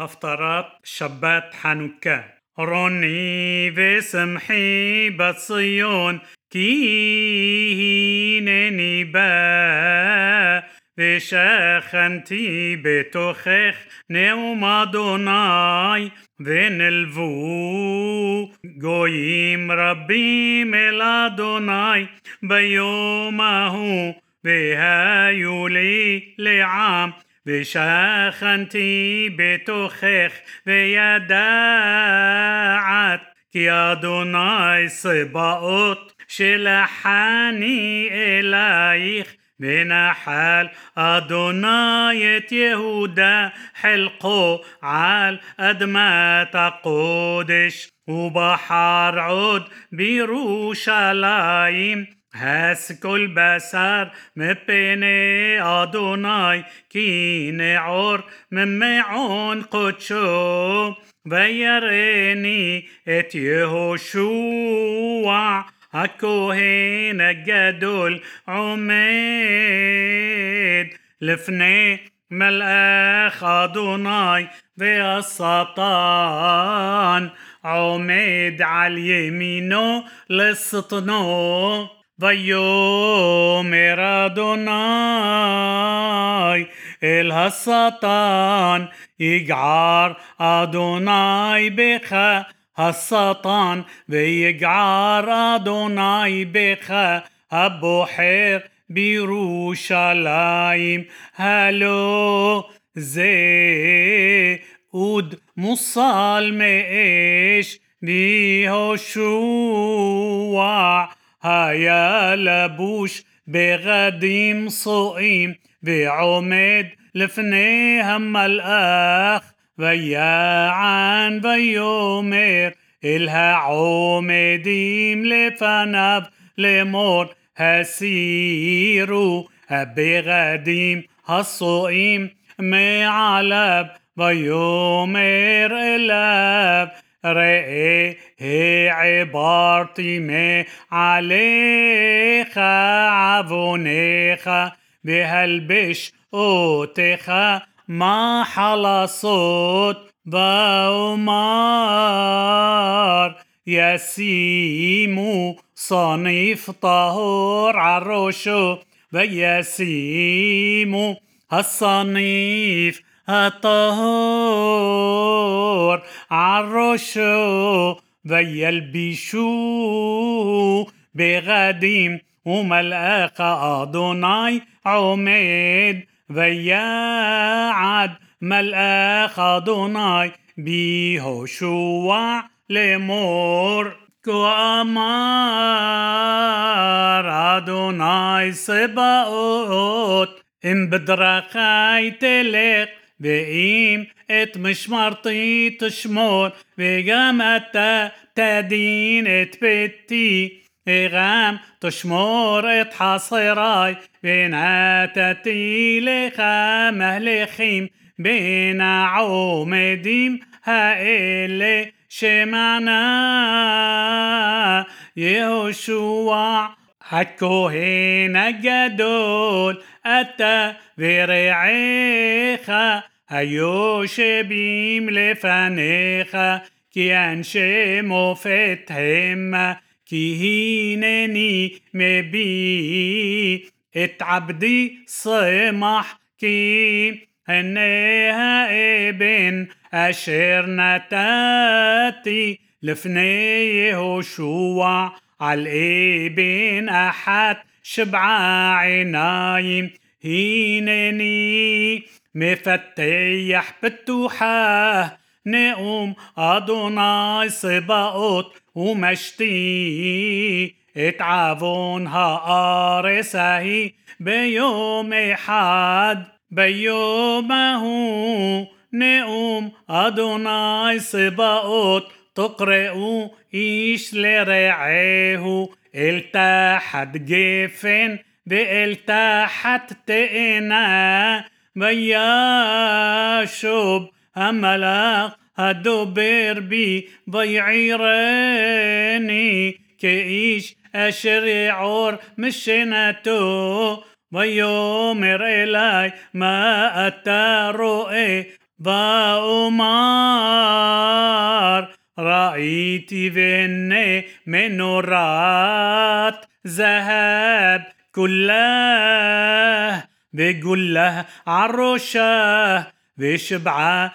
הפטרת שבת חנוכה. רוני ושמחי בציון, כי הנני בא, ושכנתי בתוכך נאום אדוני, ונלוו גויים רבים אל אדוני ביום ההוא, והיו לי לעם ושכנתי בתוכך וידעת כי אדוני צבאות שלחני אלייך ונחל אדוני את יהודה חלקו על אדמת הקודש ובחר עוד בירושלים هس كل بسر مبيني أدوناي كي نعور من معون قدشو ويريني ات يهوشوع הכהן הגדול עומד לפני מלאך אדוני והשטן עומד על ימינו לשטנו ויאמר אדוני אל השטן יגער אדוני בך השטן ויגער אדוני בך הבוחר בירושלים הלא זה אוד מוסל מאש ויהושע היה לבוש בגדים סועים ועומד לפני המלאך ויען ויאמר אל העומדים לפניו לאמור הסירו הבגדים הסועים מעליו ויאמר אליו رئي هي عبارتي ما عليك عفونيك بهالبش قوتك ما حلا صوت بومار يسيم صنيف طهور عروشه ويسيم الصنيف الطهور عالرشو ويلبشو بغديم وملأخ أدوناي عميد ويعد ملأخ أدوناي بيهوشوع לאמור כה אמר אדוני צבאות אם בדרכי תלך ואם את משמרתי תשמור וגם אתה תדין את ביתי וגם תשמור את חסריי ונתתי לך מהלכים בין העומדים האלה שמענה יהושע הכהן הגדול אתה ורעך היושבים לפניך כי אנשי מופת המה כי הנני מביא את עבדי צמח כי הנה האבן אשר נתתי לפני יהושע على ابن أحد شبع عيناي هينني مفتيح بتوحى نقوم أدوناي سبقت ومشتي. اتعبون هارسه بيوم أحد. بيومه. نقوم أدوناي سبقت تقرئوا إيش لرعاه التحت جفن بالتحت تئنا بياشوب هملاق هدبر بي بيعيرني كإيش أشريعور مشيناتو ويومر إلي ما أتى رؤي بأمار رأيت ذن منورات ذهب كلاه بقله عروشه بشبعة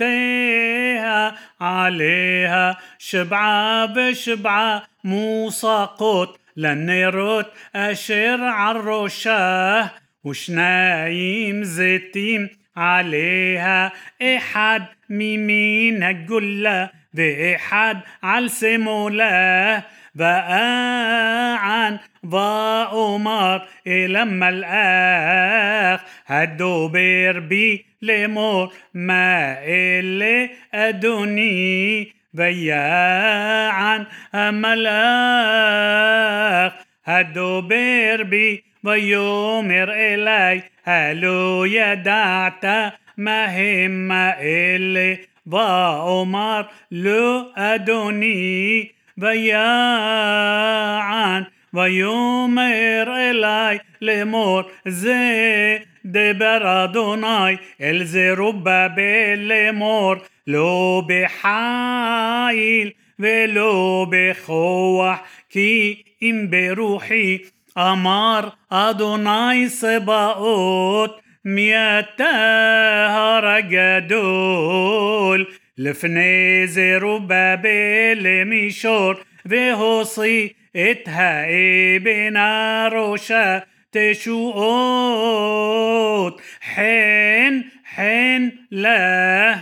نيروتيها عليها شبعة بشبعة مو سقط لنيروت أشير عروشه وش نايم زيتيم عليها إحد ميمين الجلة بإحد عالسمولة بقى عن وأمر لما الأخ هدو بيربي لمور ما اللي أدوني بياعا ملأخ هدو بيربي ويومر إلي هلو يدعت مهم اللي وأمر لو أدوني بياعا ויאמר אלי לאמור זה דבר אדוני אל זרובבל לאמור לא בחיל ולא בכוח כי אם ברוחי אמר אדוני צבאות מהטהר הגדול לפני זרובבל למישור והוציא את האבן הראשה תשועות חן חן לה